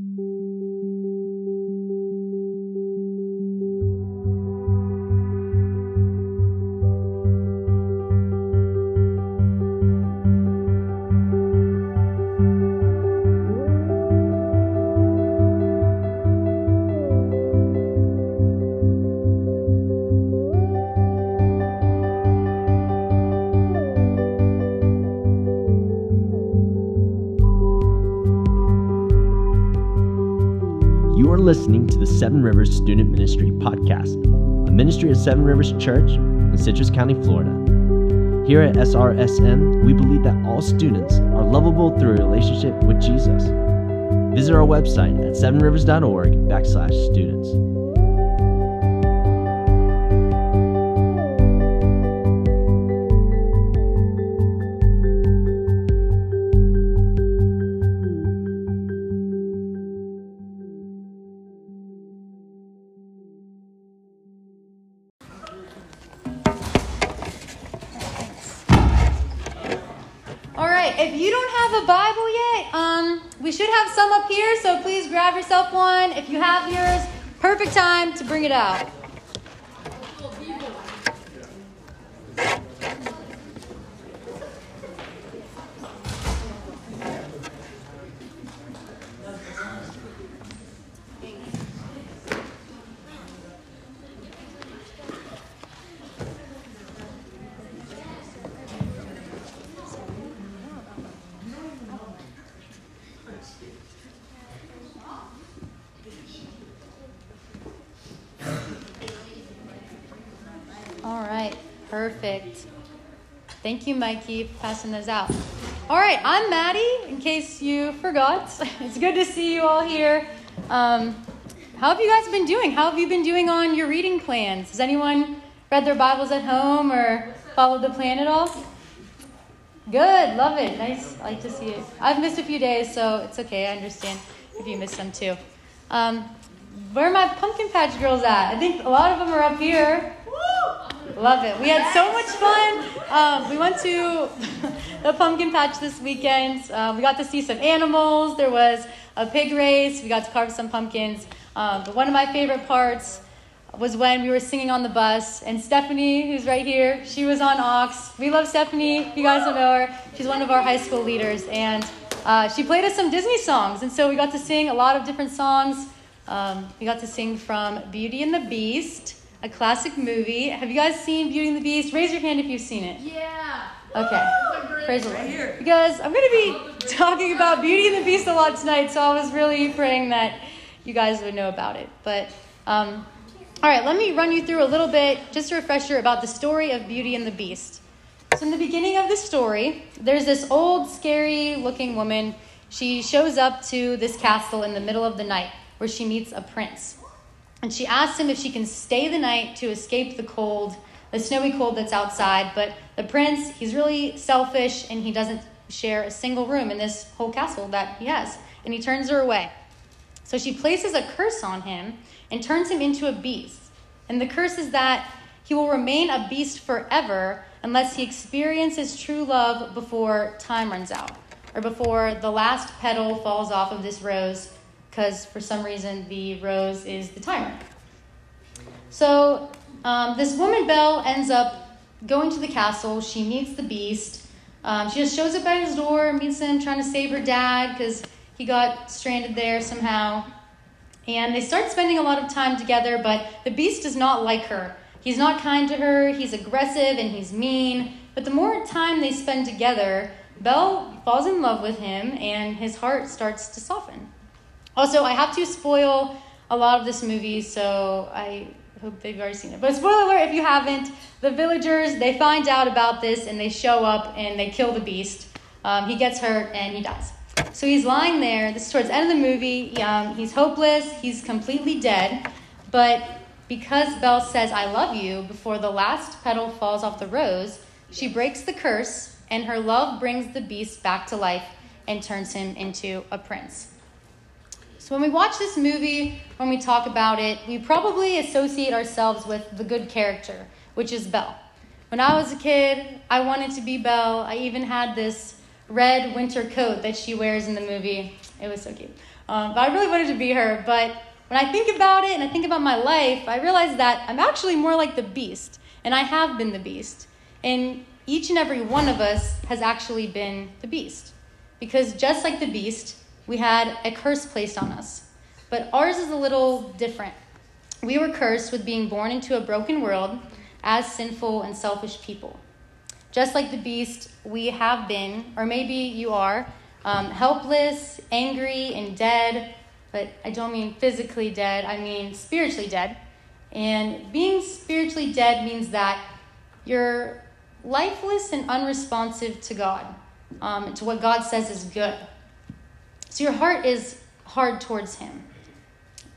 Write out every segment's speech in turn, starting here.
You are listening to the Seven Rivers Student Ministry Podcast, a ministry of Seven Rivers Church in Citrus County, Florida. Here at SRSM, we believe that all students are lovable through a relationship with Jesus. Visit our website at sevenrivers.org backslash students. Right, if you don't have a Bible yet, um, we should have some up here, so please grab yourself one. If you have yours, perfect time to bring it out. All right, perfect. Thank you, Mikey, for passing those out. All right, I'm Maddie, in case you forgot. It's good to see you all here. Um, how have you guys been doing? How have you been doing on your reading plans? Has anyone read their Bibles at home or followed the plan at all? Good, love it. Nice, I like to see it. I've missed a few days, so it's okay. I understand if you missed some too. Um, where are my pumpkin patch girls at? I think a lot of them are up here. Love it. We had so much fun. Um, we went to the pumpkin patch this weekend. Uh, we got to see some animals. There was a pig race. We got to carve some pumpkins. Um, but one of my favorite parts was when we were singing on the bus, and Stephanie, who's right here, she was on aux. We love Stephanie. You guys don't know her, she's one of our high school leaders, and uh, she played us some Disney songs, and so we got to sing a lot of different songs. Um, we got to sing from Beauty and the Beast, a classic movie. Have you guys seen Beauty and the Beast? Raise your hand if you've seen it. Yeah. Okay. Praise the Lord. Because I'm going to be talking about Beauty and the Beast a lot tonight, so I was really praying that you guys would know about it. But, um, all right, let me run you through a little bit, just a refresher about the story of Beauty and the Beast. So, in the beginning of the story, there's this old, scary looking woman. She shows up to this castle in the middle of the night where she meets a prince. And she asks him if she can stay the night to escape the cold, the snowy cold that's outside. But the prince, he's really selfish and he doesn't share a single room in this whole castle that he has. And he turns her away. So she places a curse on him and turns him into a beast. And the curse is that he will remain a beast forever unless he experiences true love before time runs out or before the last petal falls off of this rose because for some reason the rose is the timer. So um, this woman, Belle, ends up going to the castle. She meets the beast. Um, she just shows up at his door, meets him, trying to save her dad because he got stranded there somehow. And they start spending a lot of time together, but the beast does not like her. He's not kind to her, he's aggressive, and he's mean. But the more time they spend together, Belle falls in love with him, and his heart starts to soften. Also, I have to spoil a lot of this movie, so I hope they've already seen it. But spoiler alert if you haven't, the villagers, they find out about this and they show up and they kill the beast. Um, he gets hurt and he dies. So he's lying there. This is towards the end of the movie. Um, he's hopeless. He's completely dead. But because Belle says, I love you, before the last petal falls off the rose, she breaks the curse and her love brings the beast back to life and turns him into a prince. So when we watch this movie, when we talk about it, we probably associate ourselves with the good character, which is Belle. When I was a kid, I wanted to be Belle. I even had this red winter coat that she wears in the movie. It was so cute. Um, but I really wanted to be her. But when I think about it and I think about my life, I realize that I'm actually more like the beast, and I have been the beast. And each and every one of us has actually been the beast. Because just like the beast, we had a curse placed on us. But ours is a little different. We were cursed with being born into a broken world as sinful and selfish people. Just like the beast, we have been, or maybe you are, um, helpless, angry, and dead. But I don't mean physically dead, I mean spiritually dead. And being spiritually dead means that you're lifeless and unresponsive to God, um, to what God says is good. So your heart is hard towards Him.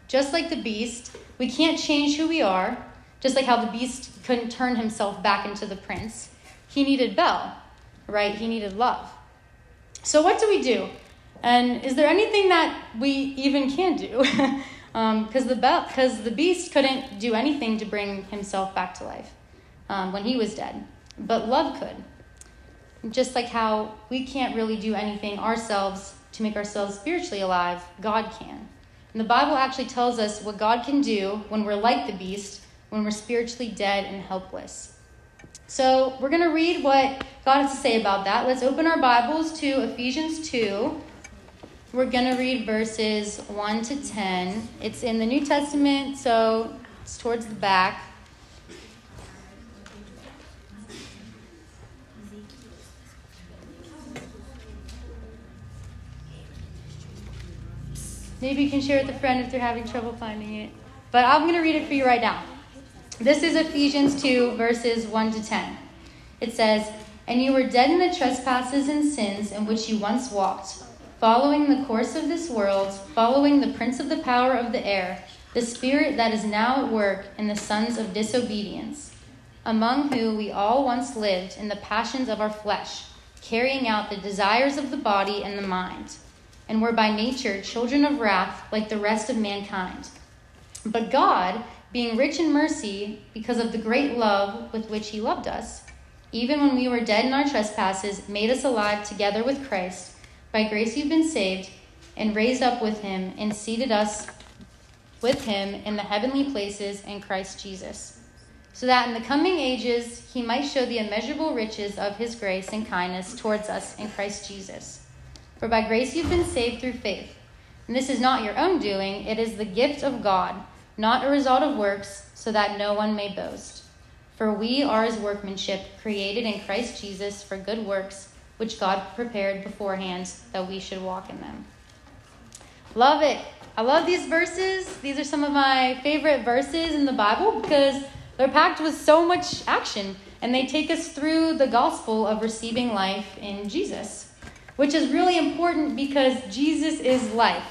Just like the beast, we can't change who we are, just like how the beast couldn't turn himself back into the prince. He needed Belle, right? He needed love. So, what do we do? And is there anything that we even can do? Because um, the, because the beast couldn't do anything to bring himself back to life um, when he was dead, but love could. Just like how we can't really do anything ourselves to make ourselves spiritually alive, God can. And the Bible actually tells us what God can do when we're like the beast, when we're spiritually dead and helpless. So we're going to read what God has to say about that. Let's open our Bibles to Ephesians 2. We're going to read verses 1 to 10. It's in the New Testament, so it's towards the back. Maybe you can share with a friend if they're having trouble finding it. But I'm going to read it for you right now. This is Ephesians 2, verses 1 to 10. It says, And you were dead in the trespasses and sins in which you once walked, following the course of this world, following the prince of the power of the air, the spirit that is now at work in the sons of disobedience, among whom we all once lived in the passions of our flesh, carrying out the desires of the body and the mind and were by nature children of wrath like the rest of mankind. But God, being rich in mercy, because of the great love with which He loved us, even when we were dead in our trespasses, made us alive together with Christ. By grace you've been saved, and raised up with Him, and seated us with Him in the heavenly places in Christ Jesus. So that in the coming ages He might show the immeasurable riches of His grace and kindness towards us in Christ Jesus. For by grace you've been saved through faith. And this is not your own doing, it is the gift of God, not a result of works, so that no one may boast. For we are his workmanship, created in Christ Jesus for good works, which God prepared beforehand that we should walk in them. Love it. I love these verses. These are some of my favorite verses in the Bible because they're packed with so much action and they take us through the gospel of receiving life in Jesus which is really important because Jesus is life.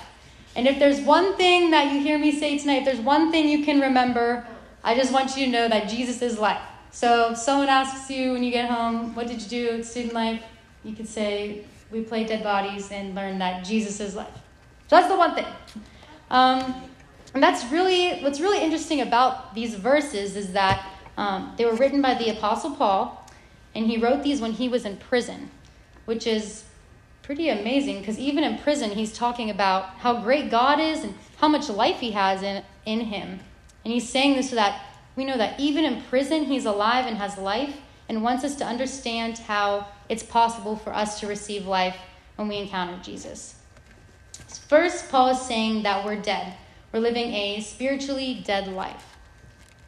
And if there's one thing that you hear me say tonight, if there's one thing you can remember, I just want you to know that Jesus is life. So if someone asks you when you get home, what did you do at student life? You can say, we played dead bodies and learned that Jesus is life. So that's the one thing. Um, and that's really, what's really interesting about these verses is that um, they were written by the Apostle Paul, and he wrote these when he was in prison, which is pretty amazing because even in prison, he's talking about how great God is and how much life he has in, in him. And he's saying this so that we know that even in prison, he's alive and has life and wants us to understand how it's possible for us to receive life when we encounter Jesus. First, Paul is saying that we're dead. We're living a spiritually dead life.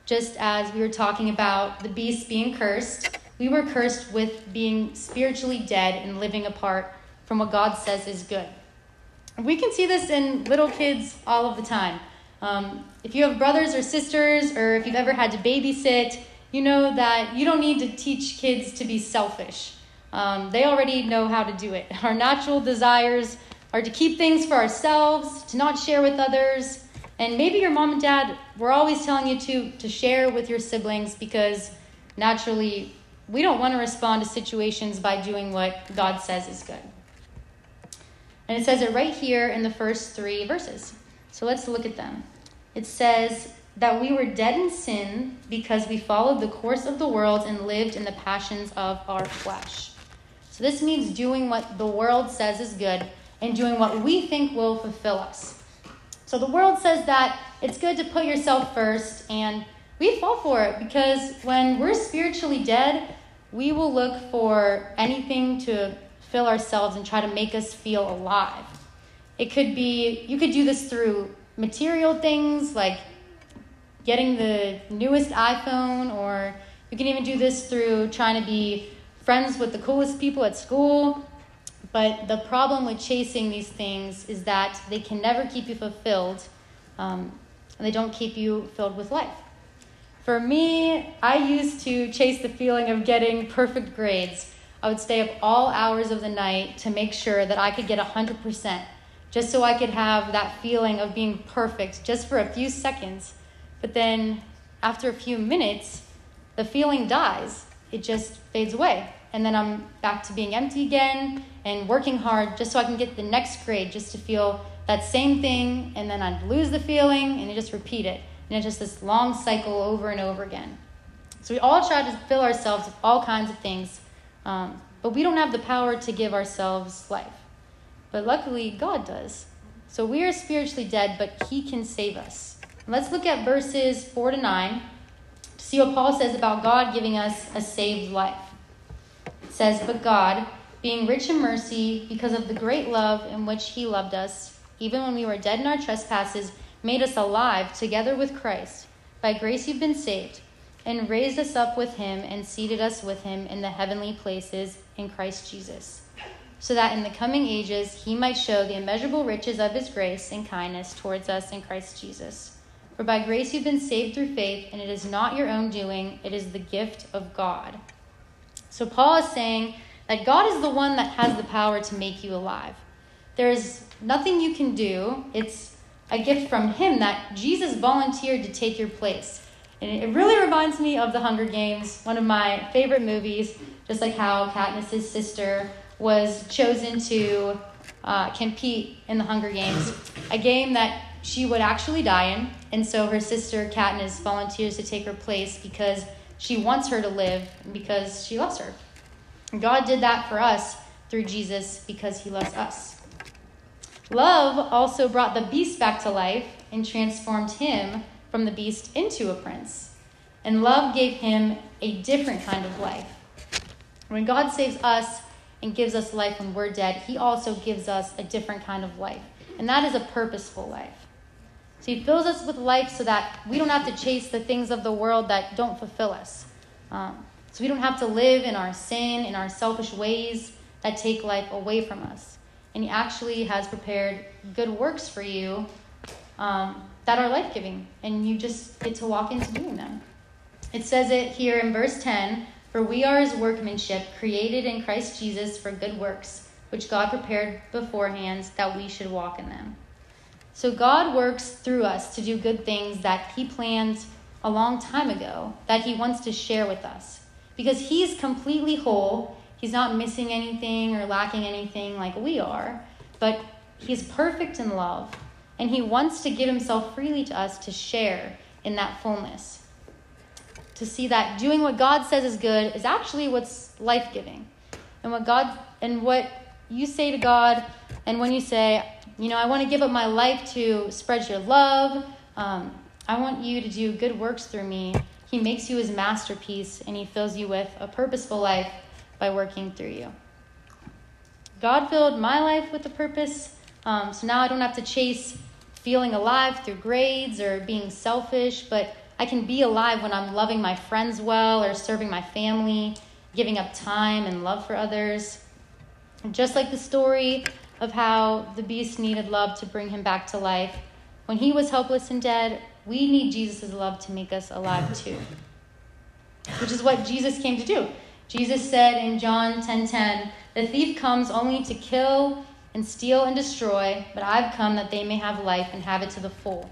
Just as we were talking about the beast being cursed, we were cursed with being spiritually dead and living apart from what God says is good. We can see this in little kids all of the time. Um, if you have brothers or sisters, or if you've ever had to babysit, you know that you don't need to teach kids to be selfish. Um, they already know how to do it. Our natural desires are to keep things for ourselves, to not share with others. And maybe your mom and dad were always telling you to, to share with your siblings because naturally we don't want to respond to situations by doing what God says is good. And it says it right here in the first three verses. So let's look at them. It says that we were dead in sin because we followed the course of the world and lived in the passions of our flesh. So this means doing what the world says is good and doing what we think will fulfill us. So the world says that it's good to put yourself first, and we fall for it because when we're spiritually dead, we will look for anything to fill ourselves and try to make us feel alive. It could be, you could do this through material things like getting the newest iPhone, or you can even do this through trying to be friends with the coolest people at school. But the problem with chasing these things is that they can never keep you fulfilled, um, and they don't keep you filled with life. For me, I used to chase the feeling of getting perfect grades. I would stay up all hours of the night to make sure that I could get 100%, just so I could have that feeling of being perfect just for a few seconds. But then after a few minutes, the feeling dies. It just fades away. And then I'm back to being empty again and working hard just so I can get the next grade, just to feel that same thing. And then I'd lose the feeling and I just repeat it. And it's just this long cycle over and over again. So we all try to fill ourselves with all kinds of things, um, but we don't have the power to give ourselves life. But luckily, God does. So we are spiritually dead, but He can save us. Let's look at verses 4 to 9 to see what Paul says about God giving us a saved life. It says, But God, being rich in mercy, because of the great love in which he loved us, even when we were dead in our trespasses, made us alive together with Christ. By grace you've been saved, and raised us up with him, and seated us with him in the heavenly places in Christ Jesus so that in the coming ages he might show the immeasurable riches of his grace and kindness towards us in Christ Jesus. For by grace you've been saved through faith, and it is not your own doing, it is the gift of God. So Paul is saying that God is the one that has the power to make you alive. There is nothing you can do. It's a gift from him that Jesus volunteered to take your place. And it really reminds me of The Hunger Games, one of my favorite movies, just like how Katniss' sister was chosen to uh, compete in the Hunger Games, a game that she would actually die in, and so her sister Katniss volunteers to take her place because she wants her to live and because she loves her. God did that for us through Jesus because he loves us. Love also brought the beast back to life and transformed him from the beast into a prince. And love gave him a different kind of life. When God saves us and gives us life when we're dead, he also gives us a different kind of life. And that is a purposeful life. So he fills us with life so that we don't have to chase the things of the world that don't fulfill us. Um, so we don't have to live in our sin, in our selfish ways that take life away from us. And he actually has prepared good works for you um, that are life giving, and you just get to walk into doing them. It says it here in verse 10 For we are his workmanship, created in Christ Jesus for good works, which God prepared beforehand that we should walk in them. So God works through us to do good things that He planned a long time ago, that He wants to share with us. Because He's completely whole, He's not missing anything or lacking anything like we are, but He's perfect in love, and He wants to give Himself freely to us to share in that fullness. To see that doing what God says is good is actually what's life giving. And what God and what you say to God, and when you say, you know, I want to give up my life to spread your love. Um, I want you to do good works through me. He makes you his masterpiece and he fills you with a purposeful life by working through you. God filled my life with a purpose, um, so now I don't have to chase feeling alive through grades or being selfish, but I can be alive when I'm loving my friends well or serving my family, giving up time and love for others. Just like the story of how the beast needed love to bring him back to life. When he was helpless and dead, we need Jesus' love to make us alive too. Which is what Jesus came to do. Jesus said in John 10:10, 10, 10, "The thief comes only to kill and steal and destroy, but I've come that they may have life and have it to the full."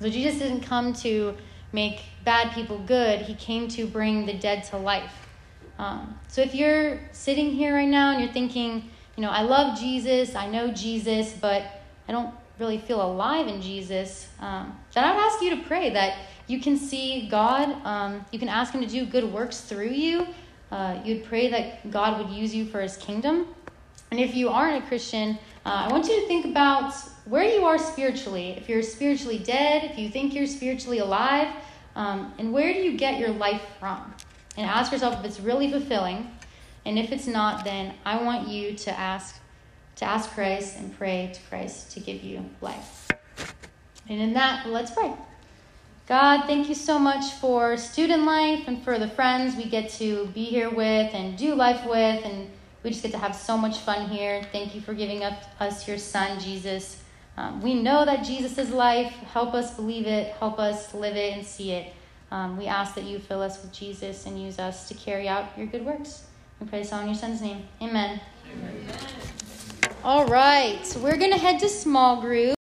So Jesus didn't come to make bad people good. He came to bring the dead to life. Um, so if you're sitting here right now and you're thinking, you know, I love Jesus, I know Jesus, but I don't really feel alive in Jesus, um, then I would ask you to pray that you can see God. Um, you can ask Him to do good works through you. Uh, you'd pray that God would use you for His kingdom. And if you aren't a Christian, uh, I want you to think about where you are spiritually. If you're spiritually dead, if you think you're spiritually alive, um, and where do you get your life from? And ask yourself if it's really fulfilling. And if it's not, then I want you to ask to ask Christ and pray to Christ to give you life. And in that, let's pray. God, thank you so much for student life and for the friends we get to be here with and do life with. And we just get to have so much fun here. Thank you for giving up us your son, Jesus. Um, we know that Jesus is life. Help us believe it. Help us live it and see it. Um, we ask that you fill us with Jesus and use us to carry out your good works. We pray this all in your son's name. Amen. Amen. All right, so we're going to head to small group.